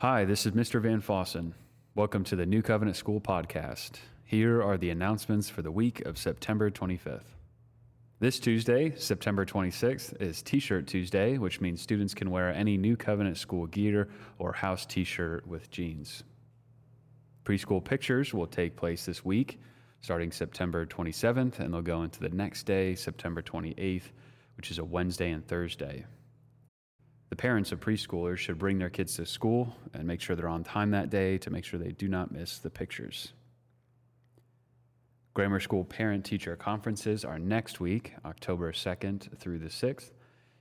Hi, this is Mr. Van Fossen. Welcome to the New Covenant School podcast. Here are the announcements for the week of September 25th. This Tuesday, September 26th, is T shirt Tuesday, which means students can wear any New Covenant School gear or house t shirt with jeans. Preschool pictures will take place this week, starting September 27th, and they'll go into the next day, September 28th, which is a Wednesday and Thursday. The parents of preschoolers should bring their kids to school and make sure they're on time that day to make sure they do not miss the pictures. Grammar School Parent Teacher Conferences are next week, October 2nd through the 6th.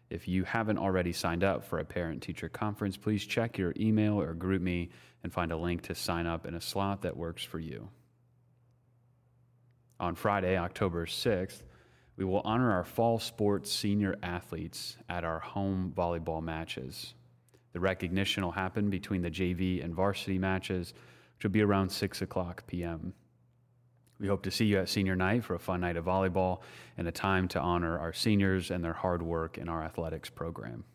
If you haven't already signed up for a parent teacher conference, please check your email or GroupMe and find a link to sign up in a slot that works for you. On Friday, October 6th, we will honor our fall sports senior athletes at our home volleyball matches. The recognition will happen between the JV and varsity matches, which will be around 6 o'clock p.m. We hope to see you at senior night for a fun night of volleyball and a time to honor our seniors and their hard work in our athletics program.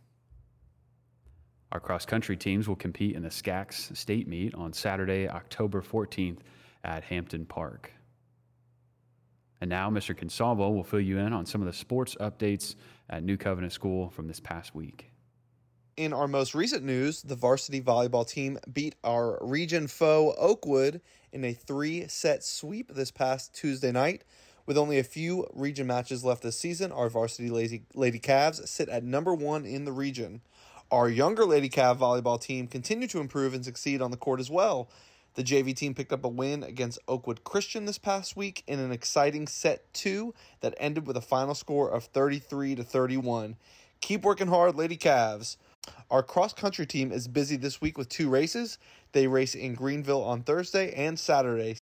Our cross country teams will compete in the SCAX state meet on Saturday, October 14th at Hampton Park. And now, Mr. Consalvo will fill you in on some of the sports updates at New Covenant School from this past week. In our most recent news, the varsity volleyball team beat our region foe Oakwood in a three set sweep this past Tuesday night. With only a few region matches left this season, our varsity Lady, Lady Cavs sit at number one in the region. Our younger Lady Cav volleyball team continue to improve and succeed on the court as well. The JV team picked up a win against Oakwood Christian this past week in an exciting set two that ended with a final score of 33 to 31. Keep working hard, Lady Cavs. Our cross country team is busy this week with two races. They race in Greenville on Thursday and Saturday.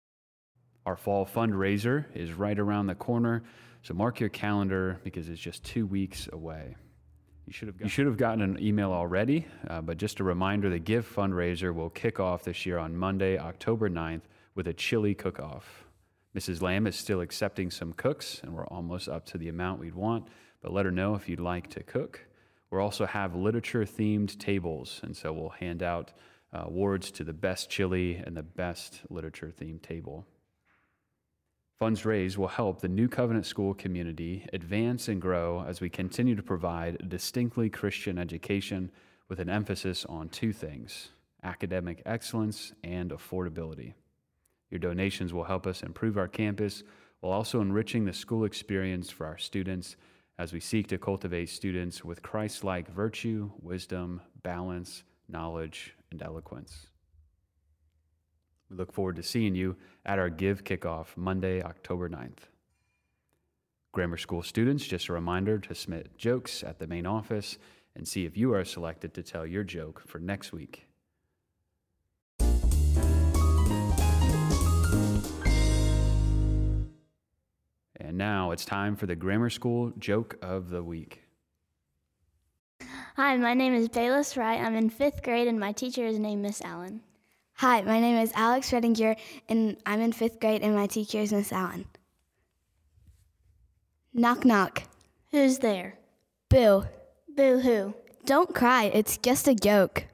Our fall fundraiser is right around the corner, so mark your calendar because it's just two weeks away. You should have, you should have gotten an email already, uh, but just a reminder the Give fundraiser will kick off this year on Monday, October 9th, with a chili cook off. Mrs. Lamb is still accepting some cooks, and we're almost up to the amount we'd want, but let her know if you'd like to cook. We'll also have literature themed tables, and so we'll hand out uh, awards to the best chili and the best literature themed table. Funds raised will help the New Covenant School community advance and grow as we continue to provide a distinctly Christian education with an emphasis on two things academic excellence and affordability. Your donations will help us improve our campus while also enriching the school experience for our students as we seek to cultivate students with Christ like virtue, wisdom, balance, knowledge, and eloquence. We look forward to seeing you at our Give Kickoff Monday, October 9th. Grammar School students, just a reminder to submit jokes at the main office and see if you are selected to tell your joke for next week. And now it's time for the Grammar School Joke of the Week. Hi, my name is Bayless Wright. I'm in fifth grade, and my teacher is named Miss Allen. Hi, my name is Alex Redinger, and I'm in fifth grade, and my teacher is Miss Allen. Knock, knock. Who's there? Boo. Boo hoo. Don't cry, it's just a joke.